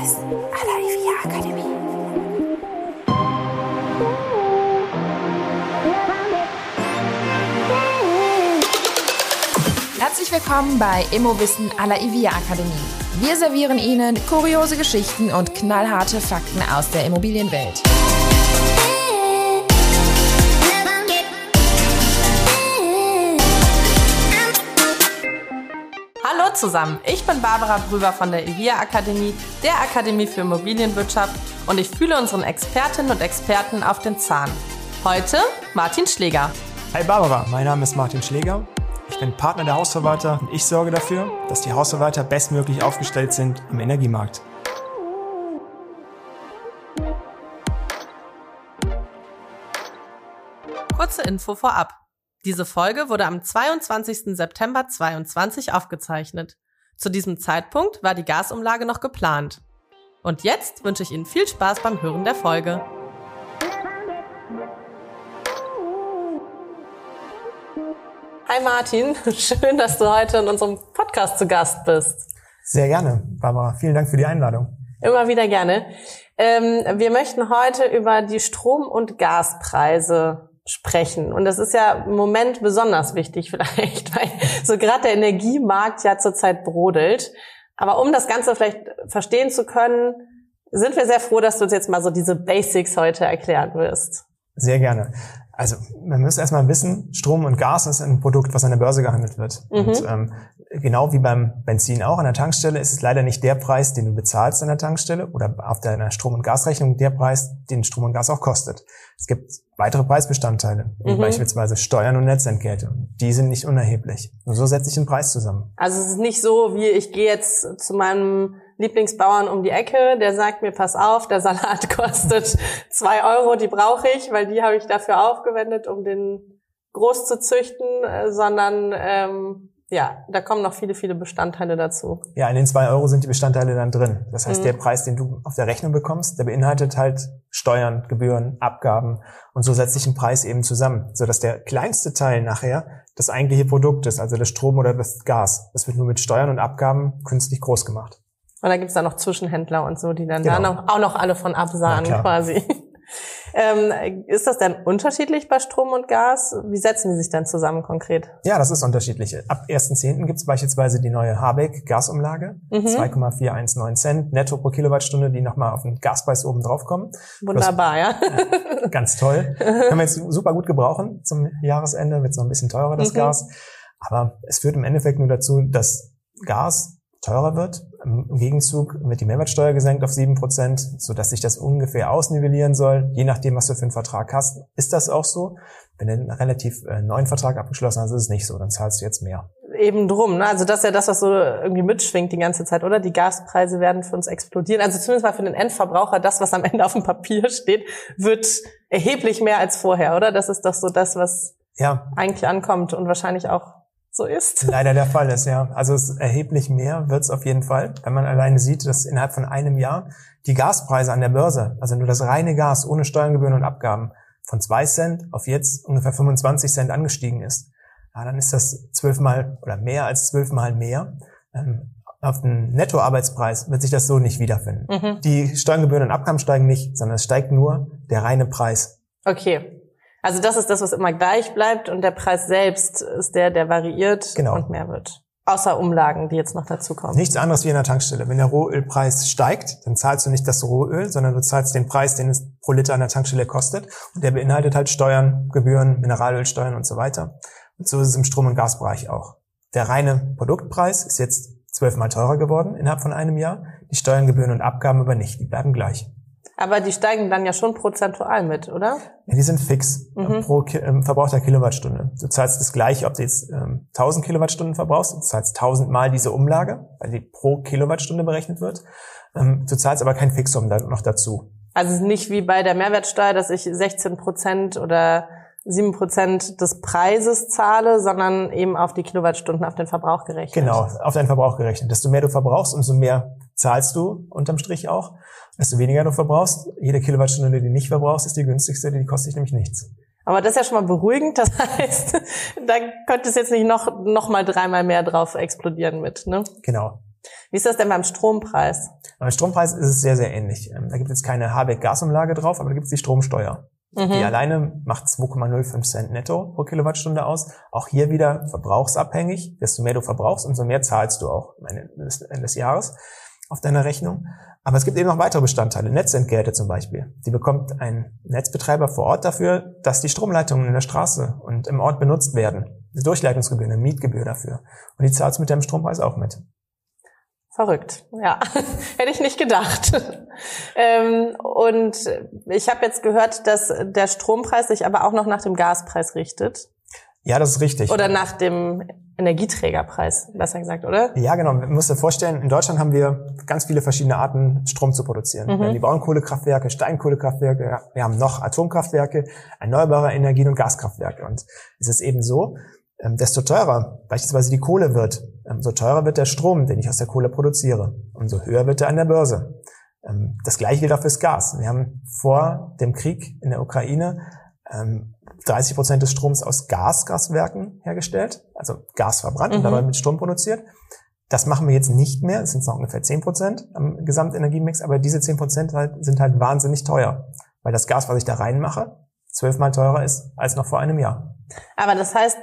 Immowissen à la IVIA Akademie. Herzlich willkommen bei Immowissen à la IVIA Akademie. Wir servieren Ihnen kuriose Geschichten und knallharte Fakten aus der Immobilienwelt. Zusammen, ich bin Barbara Brüber von der IVIA Akademie, der Akademie für Immobilienwirtschaft und ich fühle unseren Expertinnen und Experten auf den Zahn. Heute Martin Schläger. Hi Barbara, mein Name ist Martin Schläger. Ich bin Partner der Hausverwalter und ich sorge dafür, dass die Hausverwalter bestmöglich aufgestellt sind im Energiemarkt. Kurze Info vorab. Diese Folge wurde am 22. September 22 aufgezeichnet. Zu diesem Zeitpunkt war die Gasumlage noch geplant. Und jetzt wünsche ich Ihnen viel Spaß beim Hören der Folge. Hi Martin, schön, dass du heute in unserem Podcast zu Gast bist. Sehr gerne, Barbara. Vielen Dank für die Einladung. Immer wieder gerne. Ähm, wir möchten heute über die Strom- und Gaspreise sprechen. Und das ist ja im Moment besonders wichtig vielleicht, weil so gerade der Energiemarkt ja zurzeit brodelt. Aber um das Ganze vielleicht verstehen zu können, sind wir sehr froh, dass du uns jetzt mal so diese Basics heute erklären wirst. Sehr gerne. Also man muss erstmal wissen, Strom und Gas ist ein Produkt, was an der Börse gehandelt wird. Mhm. Und ähm, genau wie beim Benzin auch an der Tankstelle ist es leider nicht der Preis, den du bezahlst an der Tankstelle oder auf deiner Strom- und Gasrechnung der Preis, den Strom und Gas auch kostet. Es gibt weitere Preisbestandteile, wie mhm. beispielsweise Steuern und Netzentgelte. Die sind nicht unerheblich. Und so setze ich den Preis zusammen. Also es ist nicht so, wie ich gehe jetzt zu meinem Lieblingsbauern um die Ecke, der sagt mir, pass auf, der Salat kostet zwei Euro, die brauche ich, weil die habe ich dafür aufgewendet, um den groß zu züchten, äh, sondern ähm, ja, da kommen noch viele, viele Bestandteile dazu. Ja, in den zwei Euro sind die Bestandteile dann drin. Das heißt, mhm. der Preis, den du auf der Rechnung bekommst, der beinhaltet halt Steuern, Gebühren, Abgaben und so setzt sich ein Preis eben zusammen, sodass der kleinste Teil nachher das eigentliche Produkt ist, also das Strom oder das Gas. Das wird nur mit Steuern und Abgaben künstlich groß gemacht. Und da gibt's dann noch Zwischenhändler und so, die dann genau. da noch, auch noch alle von absahen quasi. Ähm, ist das denn unterschiedlich bei Strom und Gas? Wie setzen die sich denn zusammen konkret? Ja, das ist unterschiedlich. Ab 1.10. gibt es beispielsweise die neue Habeck Gasumlage, mhm. 2,419 Cent netto pro Kilowattstunde, die nochmal auf den Gaspreis oben drauf kommen. Wunderbar, ja. ja. Ganz toll. Können wir jetzt super gut gebrauchen. Zum Jahresende wird es noch ein bisschen teurer, das mhm. Gas. Aber es führt im Endeffekt nur dazu, dass Gas teurer wird. Im Gegenzug wird die Mehrwertsteuer gesenkt auf sieben Prozent, sodass sich das ungefähr ausnivellieren soll, je nachdem, was du für einen Vertrag hast. Ist das auch so? Wenn du einen relativ äh, neuen Vertrag abgeschlossen hast, ist es nicht so, dann zahlst du jetzt mehr. Eben drum, ne? Also das ist ja das, was so irgendwie mitschwingt die ganze Zeit, oder? Die Gaspreise werden für uns explodieren. Also zumindest mal für den Endverbraucher, das, was am Ende auf dem Papier steht, wird erheblich mehr als vorher, oder? Das ist doch so das, was ja. eigentlich ankommt und wahrscheinlich auch so ist. Leider der Fall ist, ja. Also es erheblich mehr wird es auf jeden Fall, wenn man alleine sieht, dass innerhalb von einem Jahr die Gaspreise an der Börse, also nur das reine Gas ohne Steuergebühren und Abgaben, von zwei Cent auf jetzt ungefähr 25 Cent angestiegen ist. Ja, dann ist das zwölfmal oder mehr als zwölfmal mehr. Ähm, auf den Nettoarbeitspreis wird sich das so nicht wiederfinden. Mhm. Die Steuergebühren und Abgaben steigen nicht, sondern es steigt nur der reine Preis. Okay. Also das ist das, was immer gleich bleibt und der Preis selbst ist der, der variiert genau. und mehr wird. Außer Umlagen, die jetzt noch dazu kommen. Nichts anderes wie in der Tankstelle. Wenn der Rohölpreis steigt, dann zahlst du nicht das Rohöl, sondern du zahlst den Preis, den es pro Liter an der Tankstelle kostet. Und der beinhaltet halt Steuern, Gebühren, Mineralölsteuern und so weiter. Und so ist es im Strom- und Gasbereich auch. Der reine Produktpreis ist jetzt zwölfmal teurer geworden innerhalb von einem Jahr. Die Steuern, Gebühren und Abgaben aber nicht. Die bleiben gleich. Aber die steigen dann ja schon prozentual mit, oder? Ja, die sind fix mhm. pro Ki ähm, verbrauchter Kilowattstunde. Du zahlst das gleich, ob du jetzt ähm, 1000 Kilowattstunden verbrauchst, du zahlst 1000 mal diese Umlage, weil die pro Kilowattstunde berechnet wird. Ähm, du zahlst aber kein Fixum da noch dazu. Also nicht wie bei der Mehrwertsteuer, dass ich 16 Prozent oder 7 Prozent des Preises zahle, sondern eben auf die Kilowattstunden, auf den Verbrauch gerechnet. Genau, auf deinen Verbrauch gerechnet. Desto mehr du verbrauchst, umso mehr zahlst du unterm Strich auch. Desto weniger du verbrauchst, jede Kilowattstunde, die du nicht verbrauchst, ist die günstigste, die kostet dich nämlich nichts. Aber das ist ja schon mal beruhigend. Das heißt, da könnte es jetzt nicht noch, noch mal dreimal mehr drauf explodieren mit, ne? Genau. Wie ist das denn beim Strompreis? Beim Strompreis ist es sehr, sehr ähnlich. Ähm, da gibt es keine Habeck-Gasumlage drauf, aber da gibt es die Stromsteuer. Mhm. Die alleine macht 2,05 Cent netto pro Kilowattstunde aus. Auch hier wieder verbrauchsabhängig. Desto mehr du verbrauchst, umso mehr zahlst du auch am Ende des Jahres auf deiner Rechnung. Aber es gibt eben noch weitere Bestandteile, Netzentgelte zum Beispiel. Die bekommt ein Netzbetreiber vor Ort dafür, dass die Stromleitungen in der Straße und im Ort benutzt werden. Eine Durchleitungsgebühr, eine Mietgebühr dafür. Und die zahlst du mit deinem Strompreis auch mit. Verrückt, ja. Hätte ich nicht gedacht. ähm, und ich habe jetzt gehört, dass der Strompreis sich aber auch noch nach dem Gaspreis richtet. Ja, das ist richtig. Oder nach dem Energieträgerpreis, besser gesagt, oder? Ja, genau. Man muss sich vorstellen, in Deutschland haben wir ganz viele verschiedene Arten, Strom zu produzieren. Mhm. Wir haben die Braunkohlekraftwerke, Steinkohlekraftwerke, wir haben noch Atomkraftwerke, erneuerbare Energien und Gaskraftwerke. Und es ist eben so, ähm, desto teurer beispielsweise die Kohle wird, umso ähm, teurer wird der Strom, den ich aus der Kohle produziere. Umso höher wird er an der Börse. Ähm, das gleiche gilt auch fürs Gas. Wir haben vor dem Krieg in der Ukraine 30 Prozent des Stroms aus Gasgaswerken hergestellt, also Gas verbrannt mhm. und dabei mit Strom produziert. Das machen wir jetzt nicht mehr. Es sind noch ungefähr 10 Prozent am Gesamtenergiemix, aber diese 10 Prozent halt, sind halt wahnsinnig teuer, weil das Gas, was ich da reinmache, zwölfmal teurer ist als noch vor einem Jahr. Aber das heißt,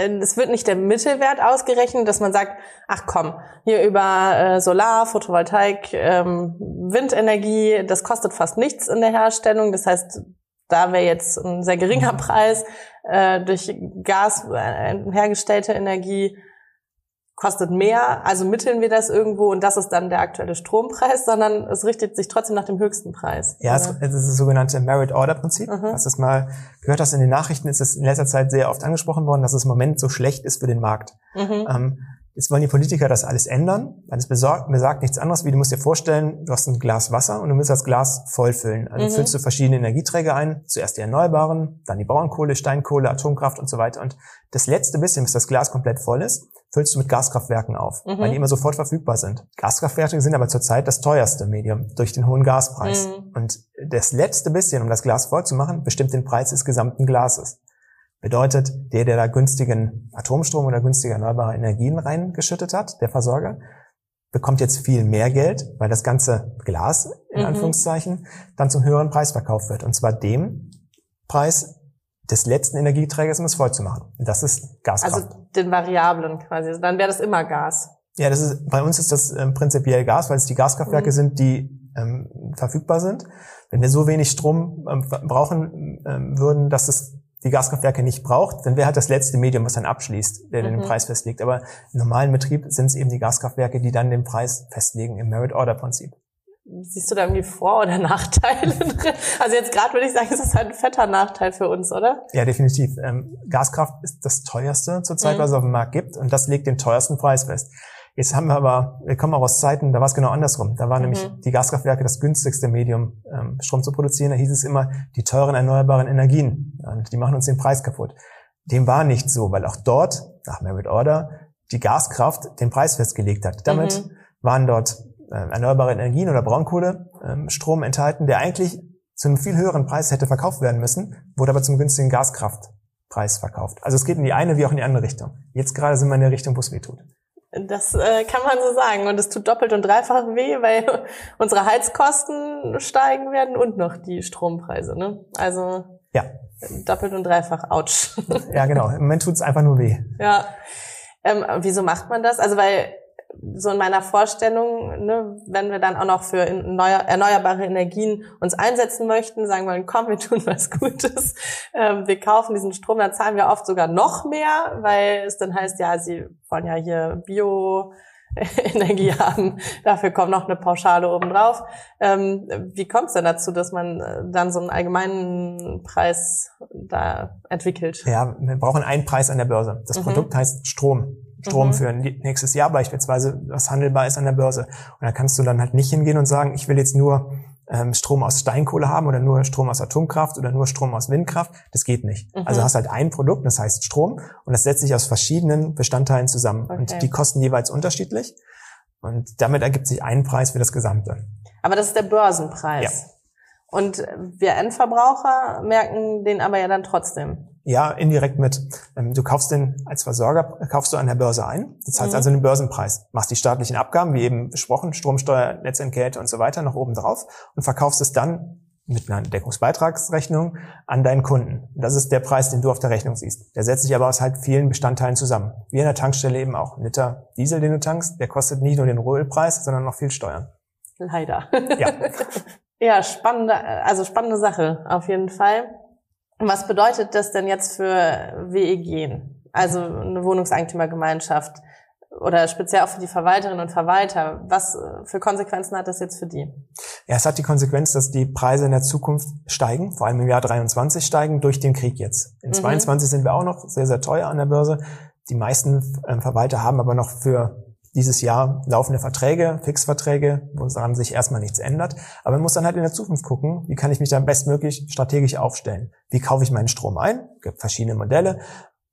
äh, es wird nicht der Mittelwert ausgerechnet, dass man sagt, ach komm, hier über äh, Solar, Photovoltaik, ähm, Windenergie, das kostet fast nichts in der Herstellung. Das heißt, da wäre jetzt ein sehr geringer Preis äh, durch Gas äh, hergestellte Energie kostet mehr, also mitteln wir das irgendwo und das ist dann der aktuelle Strompreis, sondern es richtet sich trotzdem nach dem höchsten Preis. Ja, es, es ist das sogenannte Merit Order Prinzip. Mhm. Hast du es mal gehört hast in den Nachrichten, ist es in letzter Zeit sehr oft angesprochen worden, dass es im Moment so schlecht ist für den Markt. Mhm. Ähm, Jetzt wollen die Politiker das alles ändern, weil es besagt, besagt nichts anderes, wie du musst dir vorstellen, du hast ein Glas Wasser und du musst das Glas vollfüllen. Also mhm. füllst du verschiedene Energieträger ein, zuerst die Erneuerbaren, dann die Bauernkohle, Steinkohle, Atomkraft und so weiter. Und das letzte bisschen, bis das Glas komplett voll ist, füllst du mit Gaskraftwerken auf, mhm. weil die immer sofort verfügbar sind. Gaskraftwerke sind aber zurzeit das teuerste Medium durch den hohen Gaspreis. Mhm. Und das letzte bisschen, um das Glas voll zu machen, bestimmt den Preis des gesamten Glases. Bedeutet, der, der da günstigen Atomstrom oder günstige erneuerbare Energien reingeschüttet hat, der Versorger, bekommt jetzt viel mehr Geld, weil das ganze Glas, in mhm. Anführungszeichen, dann zum höheren Preis verkauft wird. Und zwar dem Preis des letzten Energieträgers, um es voll zu machen. Und das ist Gaskraft. Also den Variablen quasi. Also dann wäre das immer Gas. Ja, das ist, bei uns ist das ähm, prinzipiell Gas, weil es die Gaskraftwerke mhm. sind, die ähm, verfügbar sind. Wenn wir so wenig Strom ähm, brauchen ähm, würden, dass es die Gaskraftwerke nicht braucht, dann wäre halt das letzte Medium, was dann abschließt, der mhm. den Preis festlegt. Aber im normalen Betrieb sind es eben die Gaskraftwerke, die dann den Preis festlegen im Merit-Order-Prinzip. Siehst du da irgendwie Vor- oder Nachteile drin? Also jetzt gerade würde ich sagen, es ist halt ein fetter Nachteil für uns, oder? Ja, definitiv. Ähm, Gaskraft ist das teuerste zurzeit, mhm. was es auf dem Markt gibt und das legt den teuersten Preis fest. Jetzt haben wir aber, wir kommen auch aus Zeiten, da war es genau andersrum. Da waren mhm. nämlich die Gaskraftwerke das günstigste Medium, ähm, Strom zu produzieren. Da hieß es immer, die teuren erneuerbaren Energien, die machen uns den Preis kaputt. Dem war nicht so, weil auch dort, nach Merit Order, die Gaskraft den Preis festgelegt hat. Damit mhm. waren dort äh, erneuerbare Energien oder Braunkohle ähm, Strom enthalten, der eigentlich zu einem viel höheren Preis hätte verkauft werden müssen, wurde aber zum günstigen Gaskraftpreis verkauft. Also es geht in die eine wie auch in die andere Richtung. Jetzt gerade sind wir in der Richtung, wo es weh tut. Das äh, kann man so sagen. Und es tut doppelt und dreifach weh, weil unsere Heizkosten steigen werden und noch die Strompreise. Ne? Also ja. doppelt und dreifach, ouch. Ja, genau. Im Moment tut es einfach nur weh. Ja. Ähm, wieso macht man das? Also weil so in meiner Vorstellung, ne, wenn wir dann auch noch für erneuerbare Energien uns einsetzen möchten, sagen wollen, komm, wir tun was Gutes, ähm, wir kaufen diesen Strom, dann zahlen wir oft sogar noch mehr, weil es dann heißt, ja, sie wollen ja hier Bio Energie haben, dafür kommt noch eine Pauschale obendrauf. Ähm, wie kommt es denn dazu, dass man äh, dann so einen allgemeinen Preis da entwickelt? Ja, wir brauchen einen Preis an der Börse. Das mhm. Produkt heißt Strom. Strom mhm. für nächstes Jahr beispielsweise, was handelbar ist an der Börse. Und da kannst du dann halt nicht hingehen und sagen, ich will jetzt nur ähm, Strom aus Steinkohle haben oder nur Strom aus Atomkraft oder nur Strom aus Windkraft. Das geht nicht. Mhm. Also hast halt ein Produkt, das heißt Strom, und das setzt sich aus verschiedenen Bestandteilen zusammen. Okay. Und die kosten jeweils unterschiedlich. Und damit ergibt sich ein Preis für das Gesamte. Aber das ist der Börsenpreis. Ja. Und wir Endverbraucher merken den aber ja dann trotzdem. Ja, indirekt mit. Ähm, du kaufst den als Versorger, kaufst du an der Börse ein. Das heißt mhm. also einen Börsenpreis. Machst die staatlichen Abgaben, wie eben besprochen, Stromsteuer, Netzentgelte und so weiter noch oben drauf und verkaufst es dann mit einer Deckungsbeitragsrechnung an deinen Kunden. Das ist der Preis, den du auf der Rechnung siehst. Der setzt sich aber aus halt vielen Bestandteilen zusammen. Wie in der Tankstelle eben auch. Ein Liter Diesel, den du tankst, der kostet nicht nur den Rohölpreis, sondern noch viel Steuern. Leider. Ja. ja, spannende, also spannende Sache, auf jeden Fall. Was bedeutet das denn jetzt für WEG? Also eine Wohnungseigentümergemeinschaft oder speziell auch für die Verwalterinnen und Verwalter. Was für Konsequenzen hat das jetzt für die? Ja, es hat die Konsequenz, dass die Preise in der Zukunft steigen, vor allem im Jahr 23 steigen durch den Krieg jetzt. In mhm. 22 sind wir auch noch sehr, sehr teuer an der Börse. Die meisten ähm, Verwalter haben aber noch für dieses Jahr laufende Verträge, Fixverträge, wo daran sich erstmal nichts ändert. Aber man muss dann halt in der Zukunft gucken, wie kann ich mich dann bestmöglich strategisch aufstellen? Wie kaufe ich meinen Strom ein? Es gibt verschiedene Modelle.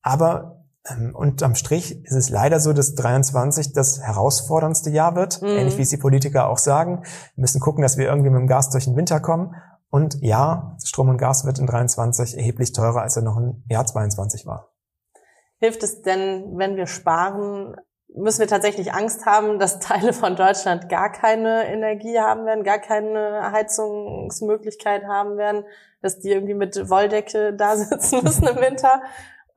Aber ähm, unterm Strich ist es leider so, dass 23 das herausforderndste Jahr wird, mhm. ähnlich wie es die Politiker auch sagen. Wir müssen gucken, dass wir irgendwie mit dem Gas durch den Winter kommen. Und ja, Strom und Gas wird in 23 erheblich teurer, als er noch im Jahr 22 war. Hilft es denn, wenn wir sparen, müssen wir tatsächlich Angst haben, dass Teile von Deutschland gar keine Energie haben werden, gar keine Heizungsmöglichkeit haben werden, dass die irgendwie mit Wolldecke da sitzen müssen im Winter?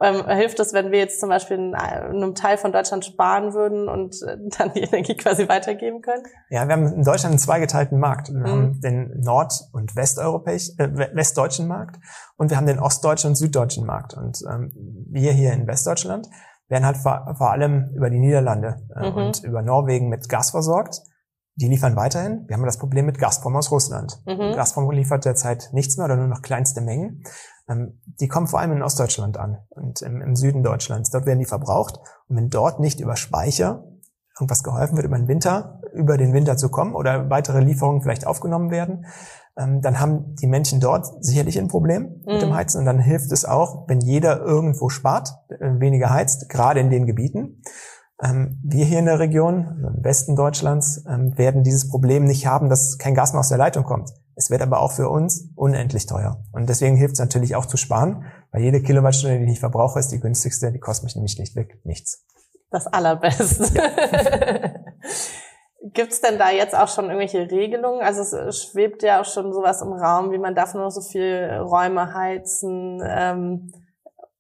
Ähm, hilft es, wenn wir jetzt zum Beispiel in einem Teil von Deutschland sparen würden und äh, dann die Energie quasi weitergeben können? Ja, wir haben in Deutschland einen zweigeteilten Markt. Wir mhm. haben den nord- und westeuropäisch, äh, westdeutschen Markt und wir haben den ostdeutschen und süddeutschen Markt. Und ähm, wir hier in Westdeutschland werden halt vor, vor allem über die Niederlande äh, mhm. und über Norwegen mit Gas versorgt. Die liefern weiterhin. Wir haben das Problem mit Gazprom aus Russland. Mhm. Gazprom liefert derzeit nichts mehr oder nur noch kleinste Mengen. Ähm, die kommen vor allem in Ostdeutschland an und im, im, Süden Deutschlands. Dort werden die verbraucht. Und wenn dort nicht über Speicher irgendwas geholfen wird, über den Winter, über den Winter zu kommen oder weitere Lieferungen vielleicht aufgenommen werden, ähm, dann haben die Menschen dort sicherlich ein Problem mhm. mit dem mhm. Heizen. Und dann hilft es auch, wenn jeder irgendwo spart, äh, weniger heizt, gerade in den Gebieten. Ähm, wir hier in der Region, im Westen Deutschlands, ähm, werden dieses Problem nicht haben, dass kein Gas mehr aus der Leitung kommt. Es wird aber auch für uns unendlich teuer. Und deswegen hilft es natürlich auch zu sparen, weil jede Kilowattstunde, die ich verbrauche, ist die günstigste, die kostet mich nämlich schlichtweg nichts. Das Allerbeste. Ja. Gibt es denn da jetzt auch schon irgendwelche Regelungen? Also es schwebt ja auch schon sowas im Raum, wie man darf nur so viel Räume heizen ähm,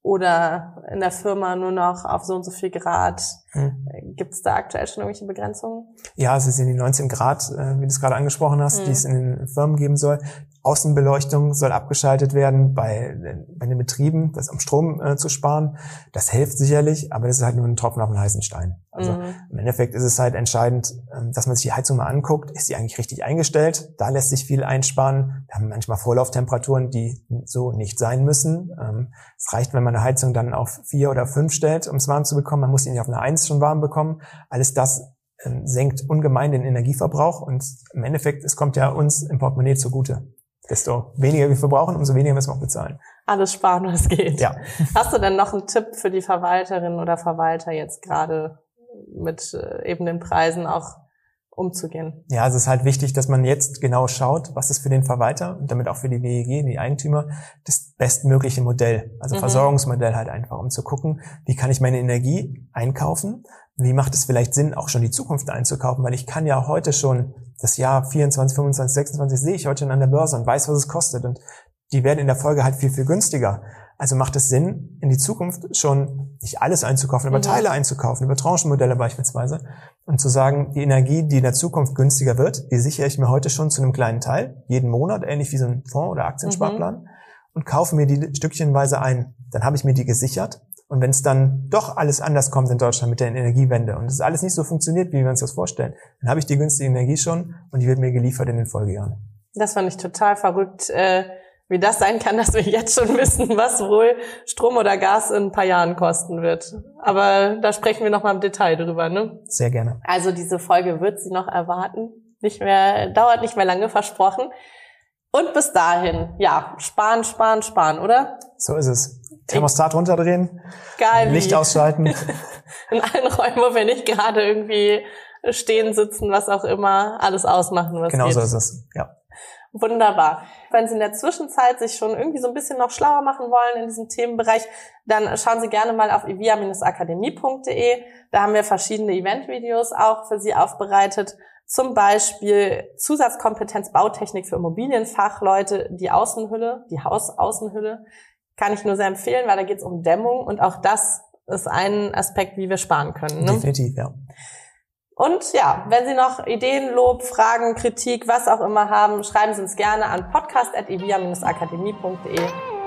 oder in der Firma nur noch auf so und so viel Grad. Hm. Gibt es da aktuell schon irgendwelche Begrenzungen? Ja, es sind die 19 Grad, äh, wie du es gerade angesprochen hast, hm. die es in den Firmen geben soll. Außenbeleuchtung soll abgeschaltet werden bei, bei den Betrieben, das am Strom äh, zu sparen. Das hilft sicherlich, aber das ist halt nur ein Tropfen auf den heißen Stein. Also mhm. im Endeffekt ist es halt entscheidend, ähm, dass man sich die Heizung mal anguckt. Ist sie eigentlich richtig eingestellt? Da lässt sich viel einsparen. Wir haben manchmal Vorlauftemperaturen, die so nicht sein müssen. Ähm, es reicht, wenn man eine Heizung dann auf vier oder fünf stellt, um es warm zu bekommen. Man muss sie nicht auf eine eins schon warm bekommen. Alles das ähm, senkt ungemein den Energieverbrauch und im Endeffekt, es kommt ja uns im Portemonnaie zugute desto weniger wir verbrauchen, umso weniger müssen wir auch bezahlen. Alles sparen, was geht. Ja. Hast du denn noch einen Tipp für die Verwalterinnen oder Verwalter jetzt gerade mit äh, eben den Preisen auch umzugehen? Ja, es ist halt wichtig, dass man jetzt genau schaut, was ist für den Verwalter und damit auch für die WEG, die Eigentümer, das bestmögliche Modell, also mhm. Versorgungsmodell halt einfach, um zu gucken, wie kann ich meine Energie einkaufen, wie macht es vielleicht Sinn, auch schon die Zukunft einzukaufen, weil ich kann ja heute schon das Jahr 24, 25, 26 sehe ich heute schon an der Börse und weiß, was es kostet und die werden in der Folge halt viel, viel günstiger. Also macht es Sinn, in die Zukunft schon nicht alles einzukaufen, aber mhm. Teile einzukaufen, über Tranchenmodelle beispielsweise und zu sagen, die Energie, die in der Zukunft günstiger wird, die sichere ich mir heute schon zu einem kleinen Teil, jeden Monat, ähnlich wie so ein Fonds- oder Aktiensparplan mhm. und kaufe mir die stückchenweise ein. Dann habe ich mir die gesichert und wenn es dann doch alles anders kommt in Deutschland mit der Energiewende und es alles nicht so funktioniert, wie wir uns das vorstellen, dann habe ich die günstige Energie schon und die wird mir geliefert in den Folgejahren. Das fand ich total verrückt, äh, wie das sein kann, dass wir jetzt schon wissen, was wohl Strom oder Gas in ein paar Jahren kosten wird. Aber da sprechen wir noch mal im Detail drüber, ne? Sehr gerne. Also diese Folge wird sie noch erwarten. Nicht mehr, dauert nicht mehr lange versprochen. Und bis dahin, ja, sparen, sparen, sparen, oder? So ist es. Thermostat runterdrehen, Geil, Licht ausschalten. In allen Räumen, wo wir nicht gerade irgendwie stehen, sitzen, was auch immer, alles ausmachen, was Genau geht. so ist es, ja. Wunderbar. Wenn Sie in der Zwischenzeit sich schon irgendwie so ein bisschen noch schlauer machen wollen in diesem Themenbereich, dann schauen Sie gerne mal auf ivia-akademie.de. Da haben wir verschiedene Eventvideos auch für Sie aufbereitet. Zum Beispiel Zusatzkompetenz Bautechnik für Immobilienfachleute, die Außenhülle, die Hausaußenhülle. Kann ich nur sehr empfehlen, weil da geht es um Dämmung und auch das ist ein Aspekt, wie wir sparen können. Ne? Definitiv, ja. Und ja, wenn Sie noch Ideen, Lob, Fragen, Kritik, was auch immer haben, schreiben Sie uns gerne an podcast.evia-akademie.de.